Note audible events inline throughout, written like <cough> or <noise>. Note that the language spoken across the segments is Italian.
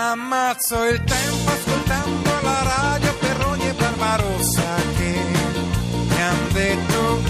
Ammazzo il tempo ascoltando la radio per ogni Barbarossa che mi han detto.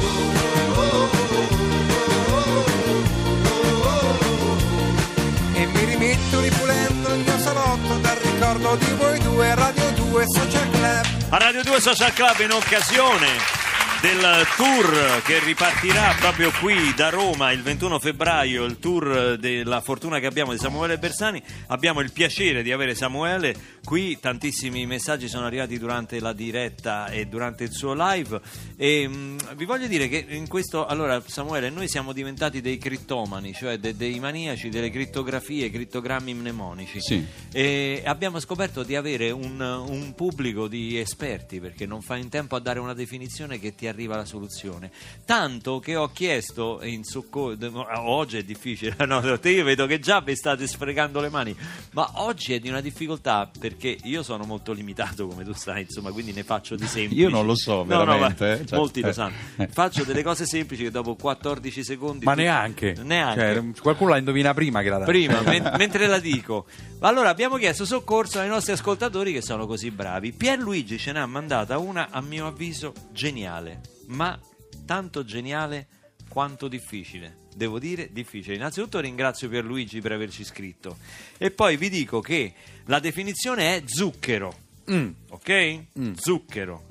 E mi rimetto ripulendo il mio salotto dal ricordo di voi due Radio 2 Social Club. A Radio 2 Social Club in occasione del tour che ripartirà proprio qui da Roma il 21 febbraio, il tour della fortuna che abbiamo di Samuele Bersani. Abbiamo il piacere di avere Samuele qui, tantissimi messaggi sono arrivati durante la diretta e durante il suo live e mh, vi voglio dire che in questo allora Samuele noi siamo diventati dei crittomani, cioè de- dei maniaci delle crittografie, crittogrammi mnemonici. Sì. E abbiamo scoperto di avere un, un pubblico di esperti perché non fa in tempo a dare una definizione che ti arriva la soluzione. Tanto che ho chiesto in soccorso, oggi è difficile, <laughs> no, io vedo che già vi state sfregando le mani, ma oggi è di una difficoltà perché io sono molto limitato come tu sai, insomma, quindi ne faccio di <laughs> semplici. Io non lo so, No, no, veramente, ma eh, cioè, molti lo eh, sanno. eh. Faccio delle cose semplici che dopo 14 secondi Ma tu- neanche. Neanche. Cioè, qualcuno la indovina prima che la dà. Prima, <laughs> men- mentre la dico. Allora abbiamo chiesto soccorso ai nostri ascoltatori che sono così bravi. Pierluigi ce n'ha mandata una, a mio avviso, geniale, ma tanto geniale quanto difficile. Devo dire difficile. Innanzitutto ringrazio Pierluigi per averci scritto. E poi vi dico che la definizione è zucchero. Mm. Ok? Zucchero.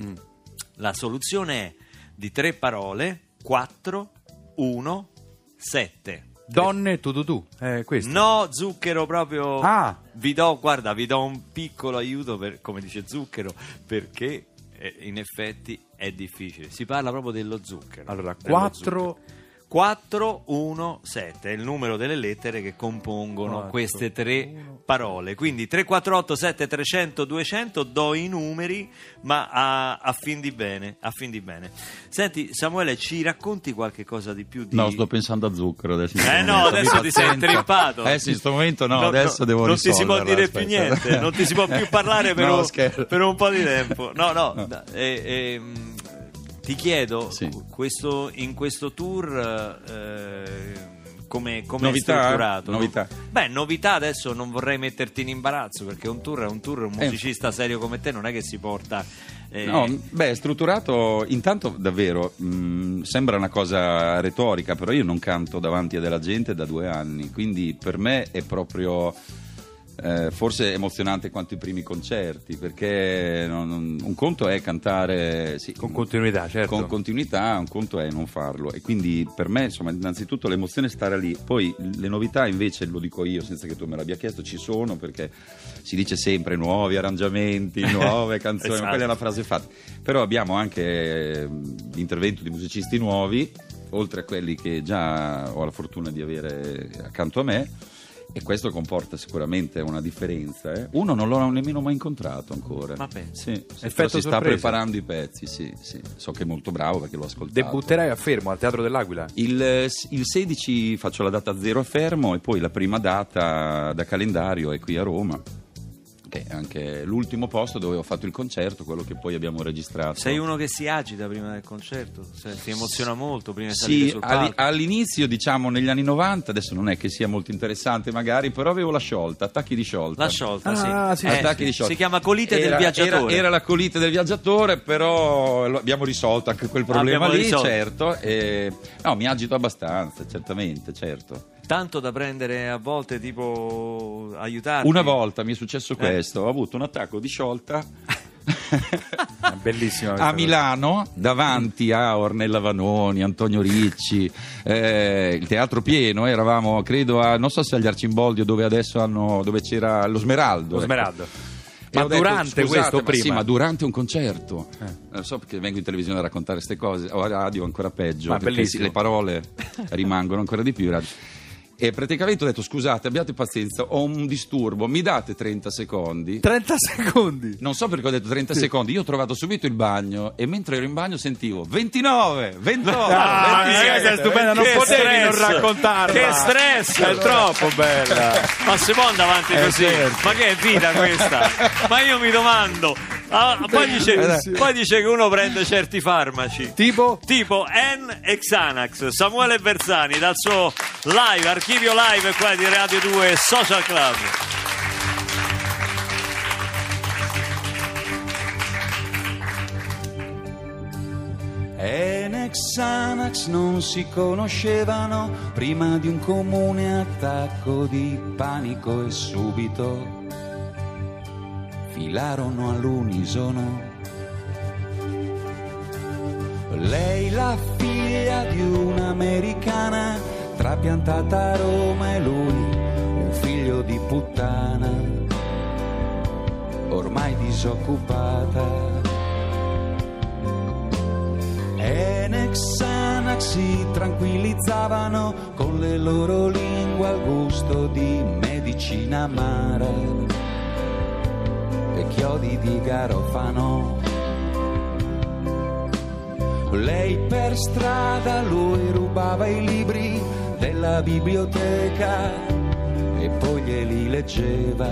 La soluzione è di tre parole, 4, 1, 7. Donne, tu tu tu. Eh, questo. No, zucchero proprio. Ah. Vi do, guarda, vi do un piccolo aiuto per, come dice zucchero, perché eh, in effetti è difficile. Si parla proprio dello zucchero. Allora, Dello 4 zucchero. 4, 1, 7 è il numero delle lettere che compongono Quattro, queste tre parole. Quindi 348 7 300 200 do i numeri, ma a, a fin di bene, a fin di bene. Senti, Samuele, ci racconti qualche cosa di più di No, sto pensando a zucchero adesso. eh no, adesso ti sei intrippato. Eh sì, in sto momento no, No, adesso no, devo Non ti si può dire aspetta. più niente, non ti si può più parlare per, <laughs> No, un, per un po' di tempo. No, no, da- eh, ehm, ti chiedo, Sì. questo- in questo tour... eh, come, come Novità? è strutturato? Novità. Beh, novità adesso non vorrei metterti in imbarazzo perché un tour è un tour, un musicista serio come te non è che si porta... eh, No, beh, è strutturato intanto davvero mh, sembra una cosa retorica, però io non canto davanti a della gente da due anni, quindi per me è proprio eh, forse emozionante quanto i primi concerti, perché non- non- un conto è cantare sì, Con continuità, certo. con continuità, un conto è non farlo e quindi per me insomma innanzitutto l'emozione è stare lì, poi le novità invece lo dico io senza che tu me l'abbia chiesto ci sono perché si dice sempre nuovi arrangiamenti, <laughs> nuove canzoni, Esatto. ma quella è la frase fatta, però abbiamo anche l'intervento di musicisti nuovi, oltre a quelli che già ho la fortuna di avere accanto a me. E questo comporta sicuramente una differenza. eh. Uno non l'ho nemmeno mai incontrato ancora. Ma pensa. Sì, sì, però si sta preparando i pezzi, sì, sì. So che è molto bravo perché l'ho ascoltato. Debutterai a Fermo al Teatro dell'Aquila. Il, il 16 faccio la data zero a Fermo e poi la prima data da calendario è qui a Roma, che è anche l'ultimo posto dove ho fatto il concerto, quello che poi abbiamo registrato. Sei uno che si agita prima del concerto? Se- si emoziona molto prima di salire Sì, sul palco? all'inizio, diciamo negli anni 90, adesso non è che sia molto interessante magari, però avevo la sciolta, attacchi di sciolta. La sciolta, Ah, sì. sì, Eh, Attacchi di sciolta. Si chiama colite del Era- viaggiatore. Era, era la colite del viaggiatore, però abbiamo risolto anche quel problema Abbiamo lì, risolto. certo. e- no, mi agito abbastanza, certamente, certo. Tanto da prendere a volte tipo aiutarti. Una volta mi è successo Eh. questo, ho avuto un attacco di sciolta <laughs> bellissima a cosa. Milano davanti a Ornella Vanoni, Antonio Ricci, eh, il teatro pieno, eh, eravamo credo a non so se agli Arcimboldi o dove adesso hanno dove c'era lo Smeraldo. Lo ecco. Smeraldo. Ma detto, durante "Scusate, questo ma prima? Sì, ma durante un concerto. Eh. Non so perché vengo in televisione a raccontare queste cose, o a radio ancora peggio, Ma perché bellissimo. sì, le parole rimangono ancora di più. radio. E praticamente ho detto scusate, abbiate pazienza, ho un disturbo, mi date 30 secondi? 30 secondi. Non so perché ho detto 30 secondi, io ho trovato subito il bagno e mentre ero in bagno sentivo 29, 28, Ah, 27. questa è stupenda, non Che potevi non stress! raccontarla. Che stress! È troppo bella. <laughs> Ma si può andare avanti così? certo. Ma che è vita questa? Ma io mi domando. Ah, poi, dice, eh, poi, dice, che uno prende certi farmaci. Tipo? Tipo N e Xanax. Samuele Bersani dal suo live, archivio live qua di Radio 2 Social Club. Enex Xanax non si conoscevano prima di un comune attacco di panico e subito filarono all'unisono. Lei la figlia di un'americana trapiantata a Roma e lui un figlio di puttana ormai disoccupata. Enex Xanax si tranquillizzavano con le loro lingue al gusto di medicina amara chiodi di garofano. Lei per strada, lui rubava i libri della biblioteca e poi glieli leggeva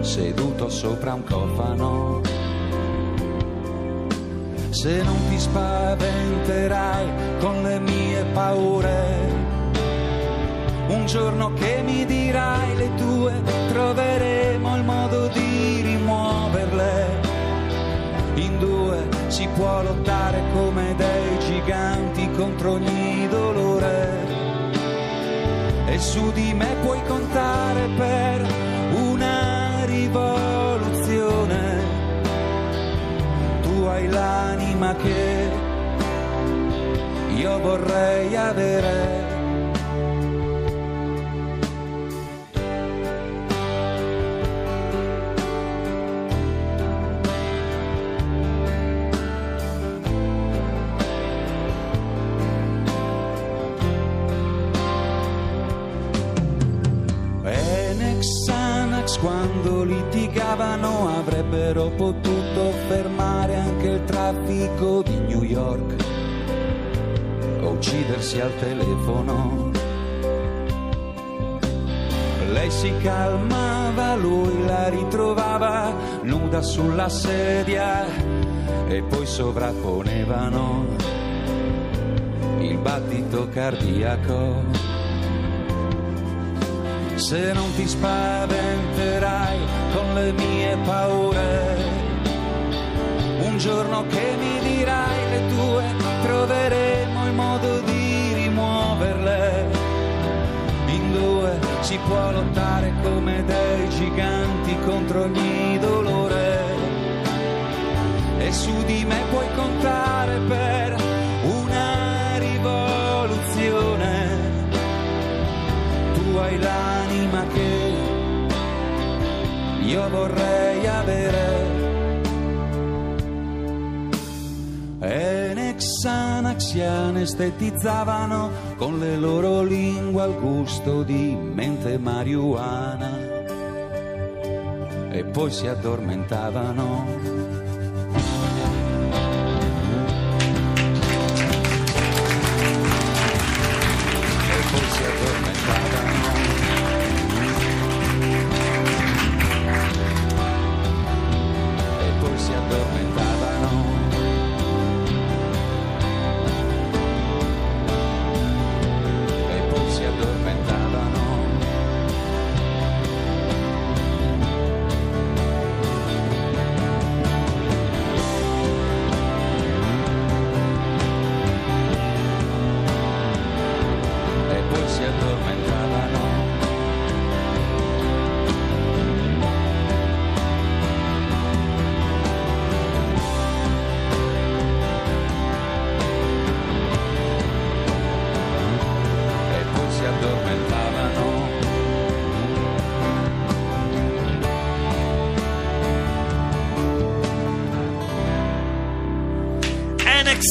seduto sopra un cofano. Se non ti spaventerai con le mie paure, un giorno che mi dirai le tue, troveremo il modo di rimuoverle. In due si può lottare come dei giganti contro ogni dolore. E su di me puoi contare per una rivoluzione. Tu hai l'anima che io vorrei avere. Quando litigavano avrebbero potuto fermare anche il traffico di New York o uccidersi al telefono. Lei si calmava, lui la ritrovava nuda sulla sedia e poi sovrapponevano il battito cardiaco se non ti spaventerai con le mie paure. Un giorno che mi dirai le tue, troveremo il modo di rimuoverle. In due si può lottare come dei giganti contro ogni dolore. E su di me puoi contare per vorrei avere. Xanax si anestetizzavano con le loro lingue al gusto di mente marijuana e poi si addormentavano.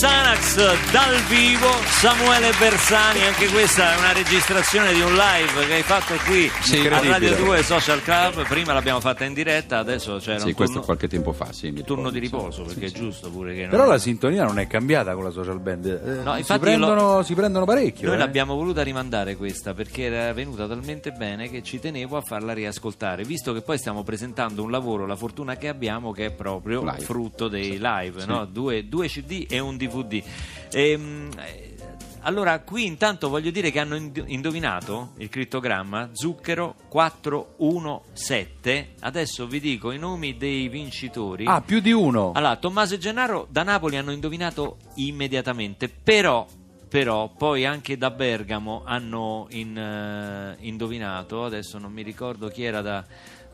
Enex Xanax dal vivo, Samuele Bersani, anche questa è una registrazione di un live che hai fatto qui Sì, a Radio incredibile. 2 Social Club, prima l'abbiamo fatta in diretta, adesso c'era Sì, un questo turno, qualche tempo fa, sì. mi turno di riposo, sì, perché sì, è giusto pure che non- Però la sintonia non è cambiata con la social band. Eh, No, si, prendono, si prendono parecchio. Noi eh. l'abbiamo voluta rimandare questa perché era venuta talmente bene che ci tenevo a farla riascoltare, visto che poi stiamo presentando un lavoro, la fortuna che abbiamo, che è proprio Live. frutto dei live, no? due, due CD e un DVD. Ehm, eh, allora, qui intanto voglio dire che hanno ind- indovinato il crittogramma Zucchero 417. Adesso vi dico i nomi dei vincitori. Ah, più di uno. Allora, Tommaso e Gennaro da Napoli hanno indovinato immediatamente, però, però poi anche da Bergamo hanno in, eh, indovinato, adesso non mi ricordo chi era da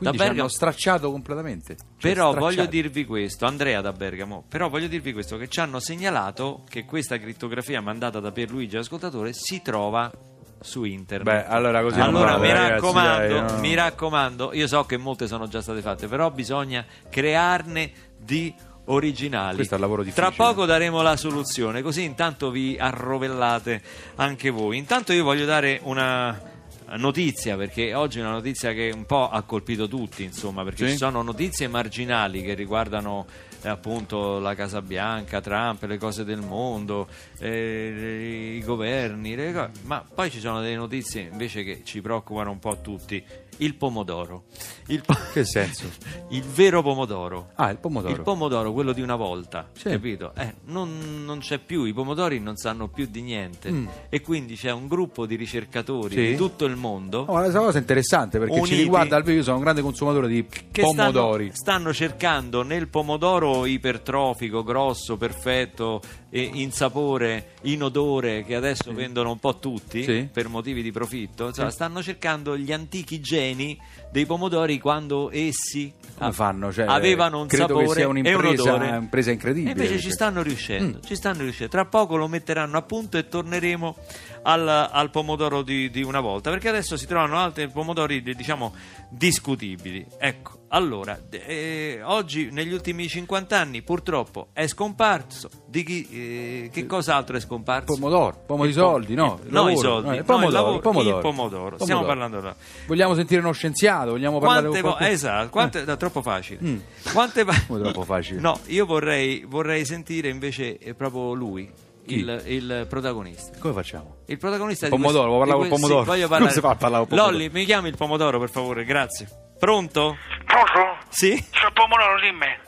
Quindi ci hanno Bergamo. stracciato completamente. Cioè, Però stracciati. voglio dirvi questo, Andrea da Bergamo, però voglio dirvi questo, che ci hanno segnalato che questa crittografia mandata da Pierluigi Ascoltatore si trova su internet. Beh, allora così non Allora, mi ragazzi, raccomando, dai, no. mi raccomando, io so che molte sono già state fatte, però bisogna crearne di originali. Questo è un lavoro difficile. Tra poco daremo la soluzione, così intanto vi arrovellate anche voi. Intanto io voglio dare una notizia perché oggi è una notizia che un po' ha colpito tutti, insomma, perché Sì? ci sono notizie marginali che riguardano appunto la Casa Bianca, Trump, le cose del mondo, eh, i governi, le co- ma poi ci sono delle notizie invece che ci preoccupano un po' tutti. Il pomodoro. Il po- Che senso? <laughs> il vero pomodoro. Ah, il pomodoro. Il pomodoro, quello di una volta, Sì. capito? Eh, non, non c'è più, i pomodori non sanno più di niente Mm. e quindi c'è un gruppo di ricercatori Sì. di tutto il mondo Oh, questa cosa è interessante perché Uniti. ci riguarda io sono un grande consumatore di pomodori. Stanno, stanno cercando nel pomodoro ipertrofico, grosso, perfetto, in sapore, in odore, che adesso vendono un po' tutti Sì. per motivi di profitto, insomma, stanno cercando gli antichi geni dei pomodori quando essi Come fanno? Cioè, avevano un credo che sapore sia e un un'impresa- un'impresa incredibile. E invece ci perché- stanno riuscendo, Mm. ci stanno riuscendo. Tra poco lo metteranno a punto e torneremo al, al pomodoro di, di una volta, perché adesso si trovano altri pomodori, di- diciamo, discutibili. Ecco, allora, eh, oggi negli ultimi 50 anni purtroppo è scomparso. Di chi, eh, che cos'altro è scomparso? Pomodoro, pomo di soldi, no? no, i soldi, no, il no, pomodoro, il lavoro, pomodoro. il pomodoro. Stiamo parlando da... Vogliamo sentire uno scienziato, vogliamo parlare Quante vo- qualcuno? esatto, quante, no, troppo facile. Mm. Quante va- Come troppo facile? No, io vorrei, vorrei sentire invece eh, proprio lui, il, il protagonista. Come facciamo? Il protagonista Il pomodoro, questo- parlare di col que- pomodoro? sì, voglio Come parlare. si fa a parlare pomodoro? Lolli, mi chiami il pomodoro per favore, grazie. Pronto? Pronto? Sì? Sono pomodoro, dimmi. <laughs>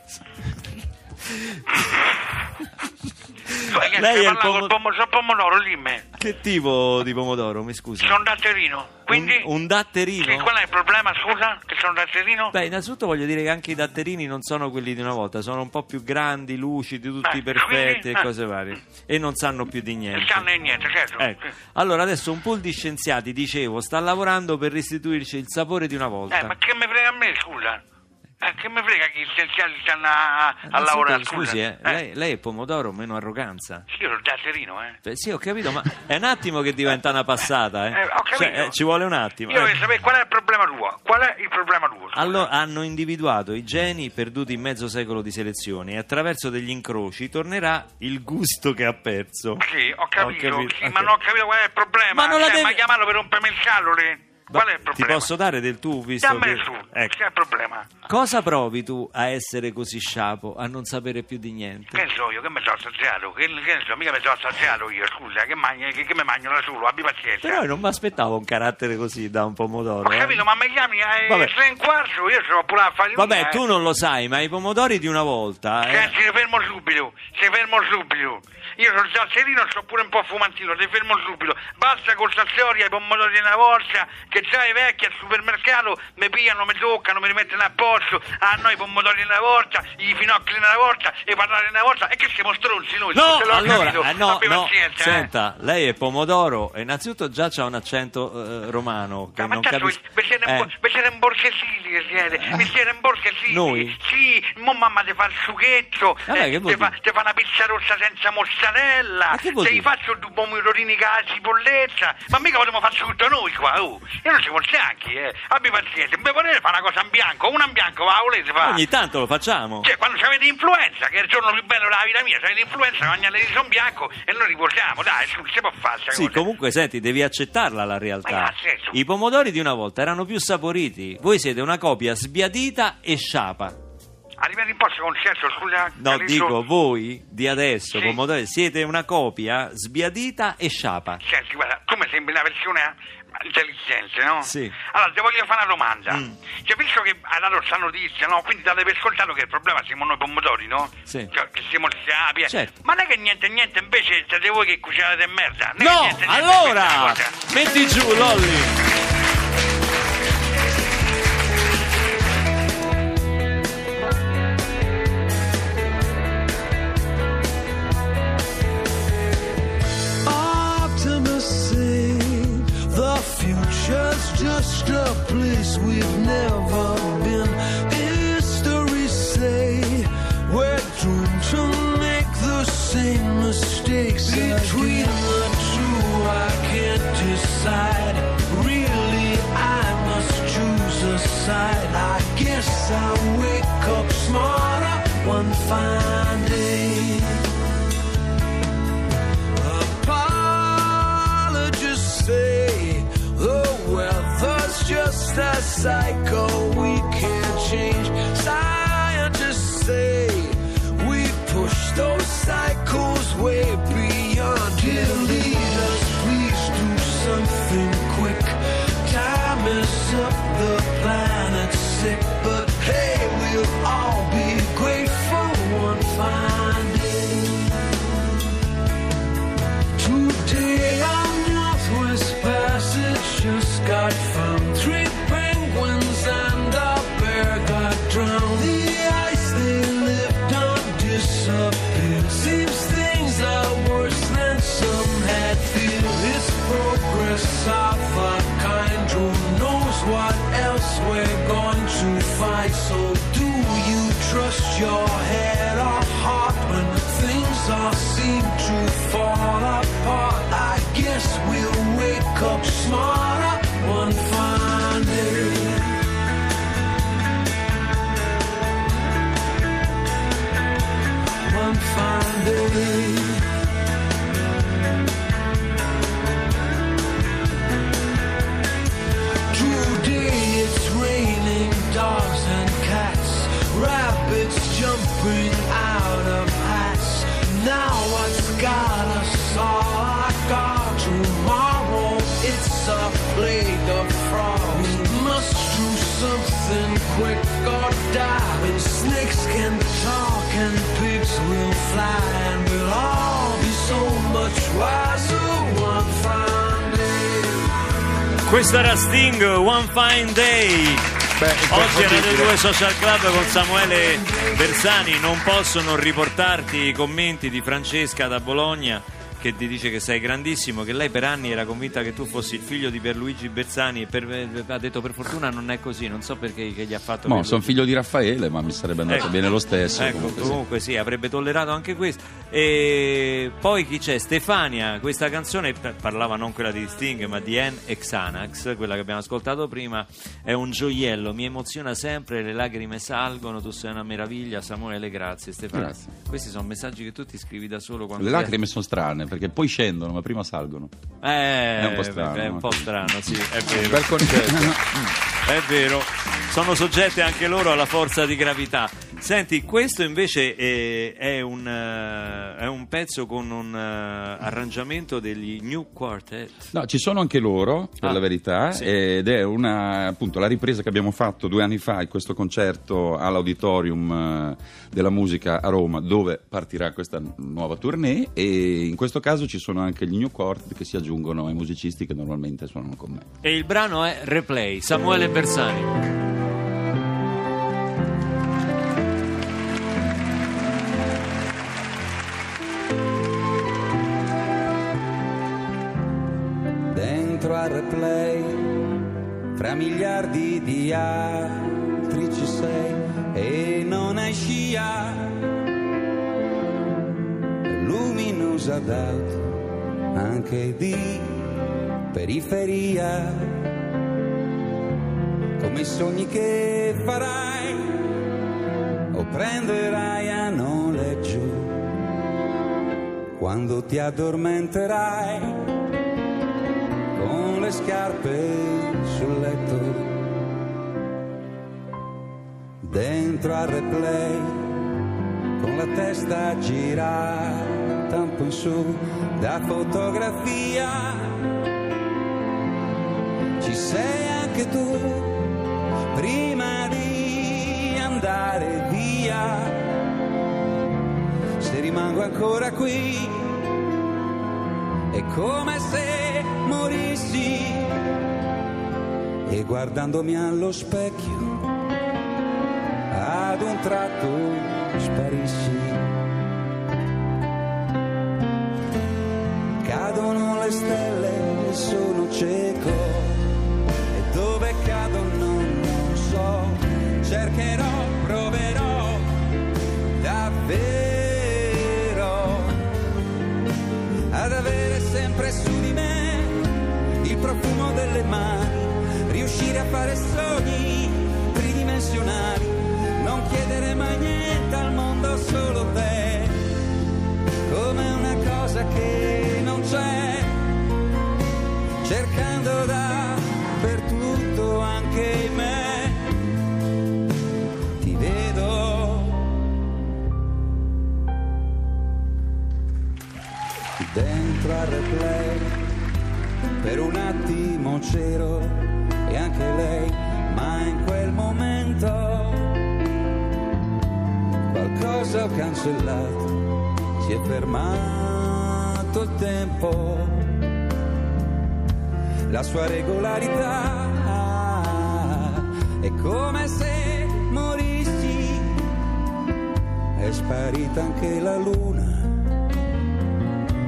Poi che Lei è il parlando col pomo- pomo- sono pomodoro, dimmi. Che tipo di pomodoro, mi scusi? Sono datterino. Quindi... Un, un datterino? Sì, qual è il problema, scusa? Che sono datterino? Beh, innanzitutto voglio dire che anche i datterini non sono quelli di una volta, sono un po' più grandi, lucidi, tutti Eh, perfetti quindi, e cose varie. E non sanno più di niente. Non sanno di niente, certo. Ecco. Sì. Allora adesso un pool di scienziati, dicevo, sta lavorando per restituirci il sapore di una volta. Eh, ma che mi frega a me, scusa? Eh, che mi frega che gli scienziati stanno a, a Innanzitutto, lavorare? Scusi, eh, Lei, lei è pomodoro, meno arroganza. Sì, io sono datterino, eh. Beh, sì, ho capito, ma è un attimo che diventa una passata, eh. Eh, ho capito. Cioè, eh, ci vuole un attimo. Io eh. voglio sapere qual è il problema tuo. Qual è il problema tuo? Allora, hanno individuato i geni perduti in mezzo secolo di selezione e attraverso degli incroci tornerà il gusto che ha perso. Sì, ho capito, capito, sì, ok. ma non ho capito qual è il problema. Ma non la Cioè, devi- Ma chiamarlo per rompermi il calore? Qual è il Ti problema? posso dare del tu, visto Dammi che... su, Ecco. che è il problema? Cosa provi tu a essere così sciapo, a non sapere più di niente? Che ne so io, che mi sono assaggiato? Che, che so, mica mi sono assaggiato io, scusa, che, magni, che, che mi mangio da solo, abbi pazienza. Però io non mi aspettavo un carattere così da un pomodoro. Ho eh. capito, ma mi chiami alle Vabbè. tre un quarto, io sono pure a fare Vabbè, tu non lo sai, ma i pomodori di una volta... eh, ti fermo subito, ti fermo subito. Io sono salserino, sono pure un po' fumantino, ti fermo subito. Basta con sta storia, i pomodori una volta, che già i vecchi al supermercato mi pigliano, mi toccano, mi rimettono a posto. Ah, noi i pomodori una volta, i finocchi una volta, i patate una volta. E che siamo stronzi noi? No, allora, eh, no, Abbi no, pazienza, eh. senta, lei è pomodoro e innanzitutto già c'ha un accento eh, romano che Ma, ma non capisco. vi siete, Eh, imbo- vi siete imborghesiti, che siete, vi siete imborghesiti. Noi? Sì, mo mamma ti fa il sughetto, che ti, fa, fa una pizza rossa senza mozzarella, Ma vuol te gli faccio due pomodorini con la cipolletta, ma mica vogliamo fare tutto noi qua, oh. Io non ci vuol neanche, eh. Abbi pazienza, mi volete fare una cosa in bianco, una in bianco, ma la volete fare? Ogni tanto lo facciamo. Cioè, quando avete influenza, che è il giorno più bello della vita mia, se avete influenza, mangiate il riso in bianco e noi riposiamo, dai, su, si può fare Sì, cosa. comunque senti, devi accettarla la Ma realtà. ha senso? I pomodori di una volta erano più saporiti. Voi siete una copia sbiadita e sciapa. Arrivati un po' se consenso, scusa. No, Calisto. dico voi di adesso, Sì. pomodori, siete una copia sbiadita e sciapa. Senti, guarda, tu mi sembri una persona intelligente, no? Sì. Allora, ti voglio fare una domanda. Mm. Cioè, visto che ha dato questa notizia, no? Quindi date per scontato che il problema siamo noi pomodori, no? Sì. Cioè, che siamo sciapi. eh. Certo. Ma non è che niente, niente, invece siete voi che cucinate merda. Non è che No, niente, niente, allora, questa cosa. metti giù Lolli. Just a place we've never been. History say we're doomed to make the same mistakes. Between the two, I can't decide. Really, I must choose a side. I guess I'll wake up smarter one fine day. A cycle we can't change. Scientists say we push those cycles way beyond. Dear leaders, please do something quick. Time is up, the planet's your Questo era Sting, One Fine Day. Beh, Oggi Radio inconfondibile. 2 Social Club con Samuele Bersani non posso non riportarti i commenti di Francesca da Bologna che ti dice che sei grandissimo, che lei per anni era convinta che tu fossi il figlio di Pierluigi Bersani e per- ha detto per fortuna non è così, non so perché che gli ha fatto No, sono figlio di Raffaele, ma mi sarebbe andato Ecco. bene lo stesso. Ecco, comunque, comunque, sì. sì. avrebbe tollerato anche questo. E poi chi c'è? Stefania, questa canzone parlava non quella di Sting, ma di Anne e Xanax, quella che abbiamo ascoltato prima, è un gioiello, mi emoziona sempre, le lacrime salgono, tu sei una meraviglia, Samuele, grazie Stefania. Grazie. Questi sono messaggi che tu ti scrivi da solo quando Le lacrime sono strane perché poi scendono, ma prima salgono. Eh, È un po' strano, È un po' strano, sì, è <laughs> vero. Bel concetto. È vero, sono soggette anche loro alla forza di gravità. Senti, questo invece è, è un, eh, è un pezzo con un eh, arrangiamento degli New Quartet. No, ci sono anche loro, per Ah, la verità, sì. ed è una, appunto, la ripresa che abbiamo fatto due anni fa in questo concerto all'Auditorium eh, della Musica a Roma, dove partirà questa nuova tournée e in questo caso ci sono anche gli New Quartet che si aggiungono ai musicisti che normalmente suonano con me. E il brano è Replay, Samuele Bersani. Replay, fra miliardi di altri ci sei e non hai scia, luminosa d'auto, anche di periferia, come i sogni che farai o prenderai a noleggio. Quando ti addormenterai scarpe sul letto, dentro al replay, con la testa girata un po' in su da fotografia, ci sei anche tu prima di andare via. Se rimango ancora qui è come se morissi. E guardandomi allo specchio ad un tratto sparissi. Cadono le stelle e sono cieco. E dove cadono non so, cercherò, fare sogni tridimensionali, non chiedere mai niente al mondo, solo te, come una cosa che non c'è, cercando dappertutto anche in me, ti vedo. Dentro al replay per un attimo c'ero cancellato, si è fermato il tempo, la sua regolarità è come se morissi, è sparita anche la luna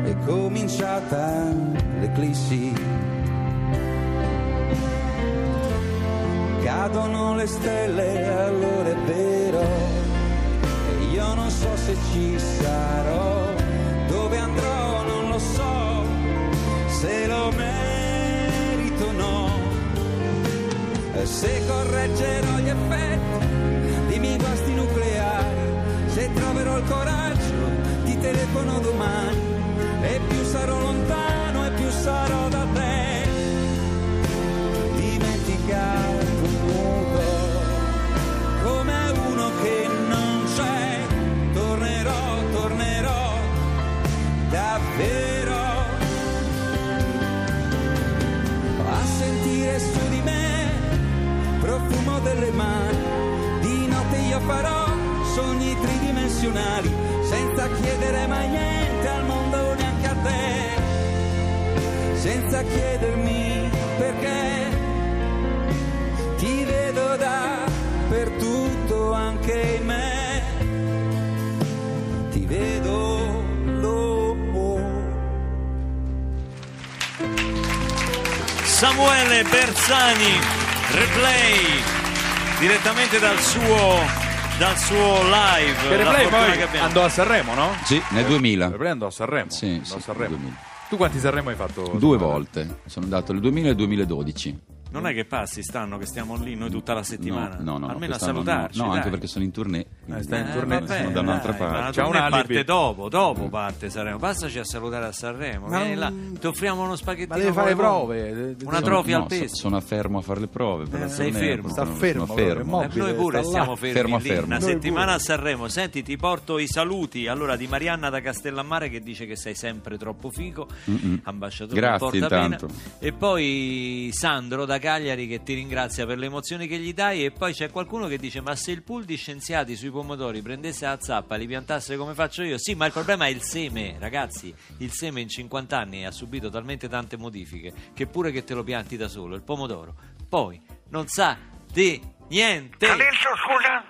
è cominciata l'eclissi. Cadono le stelle, allora è vero, non so se ci sarò, dove andrò non lo so, se lo merito o no, se correggerò gli effetti dei miei guasti nucleari, se troverò il coraggio ti telefono domani. E più sarò lontano e più sarò da davvero. A sentire su di me profumo delle mani. Di notte io farò sogni tridimensionali senza chiedere mai niente al mondo neanche a te. Senza chiedermi perché ti vedo dappertutto anche in me Samuele Bersani, replay direttamente dal suo, dal suo live. Per la replay poi che andò a Sanremo, no? Sì, nel 2000. Per replay andò a Sanremo. Sì, andò sì, a Sanremo. 2000. Tu quanti Sanremo hai fatto? Due Samuele? volte. Sono andato nel 2000 e nel 2012. Non è che passi stanno che stiamo lì noi tutta la settimana. No, no, no. Almeno a no. salutarci. No, dai. anche perché sono in tournée. Eh, stai in Eh, tournée, vabbè, sono da un'altra dai, parte. ma la C'ha un tournée alibi. parte dopo, dopo parte Sanremo. Passaci a salutare a Sanremo. Ma Vieni là, ti offriamo uno spaghettino. Ma deve fare le prove. Una Sono- trofia no, al so- peso. sono fermo a fare le prove. per la sei fermo. Sta fermo, Eh, noi pure sta stiamo là. fermi Fermo a lì, fermo. una Noi settimana pure. a Sanremo. Senti, ti porto i saluti allora di Marianna da Castellammare che dice che sei sempre troppo figo, ambasciatore Grazie, intanto. E poi Sandro da Cagliari che ti ringrazia per le emozioni che gli dai e poi c'è qualcuno che dice "Ma se il pool di scienziati sui pomodori prendesse la zappa, li piantasse come faccio io?". Sì, ma il problema è il seme, ragazzi. Il seme in 50 anni ha subito talmente tante modifiche che pure che te lo pianti da solo, il pomodoro, poi non sa di niente. Calesso, scusa?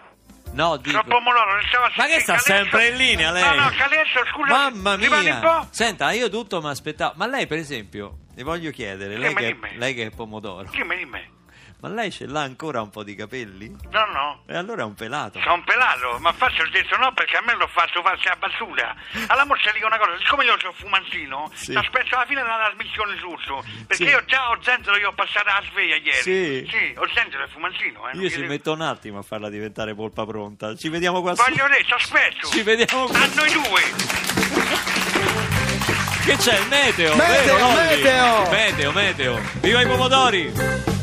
No, dico. Pomodoro, Ma che sta sentire, sempre in linea lei? No, no, Calesso, scusa. Mamma mia! Senta, io tutto mi aspettavo. Ma lei, per esempio, le voglio chiedere, lei Dimmi, che, dimmi. lei che è pomodoro, Dimmi, dimmi. ma lei ce l'ha ancora un po' di capelli? No, no. E allora è un pelato. Sono pelato, ma faccio il detto no perché a me l'ho fatto farsi la basura. Alla morte dico una cosa, siccome io sono fumanzino, Sì. aspetto alla fine della trasmissione tutto. Perché Sì. io già ho zenzero, io ho passato la sveglia ieri. Sì. Sì, ho zenzero e fumanzino. Eh, non Io ci chiede- metto un attimo a farla diventare polpa pronta. Ci vediamo qua su. Voglio ti aspetto. Ci vediamo qua. A noi due. <laughs> Che c'è il meteo? Meteo, vero, meteo! Meteo, meteo. Viva i pomodori!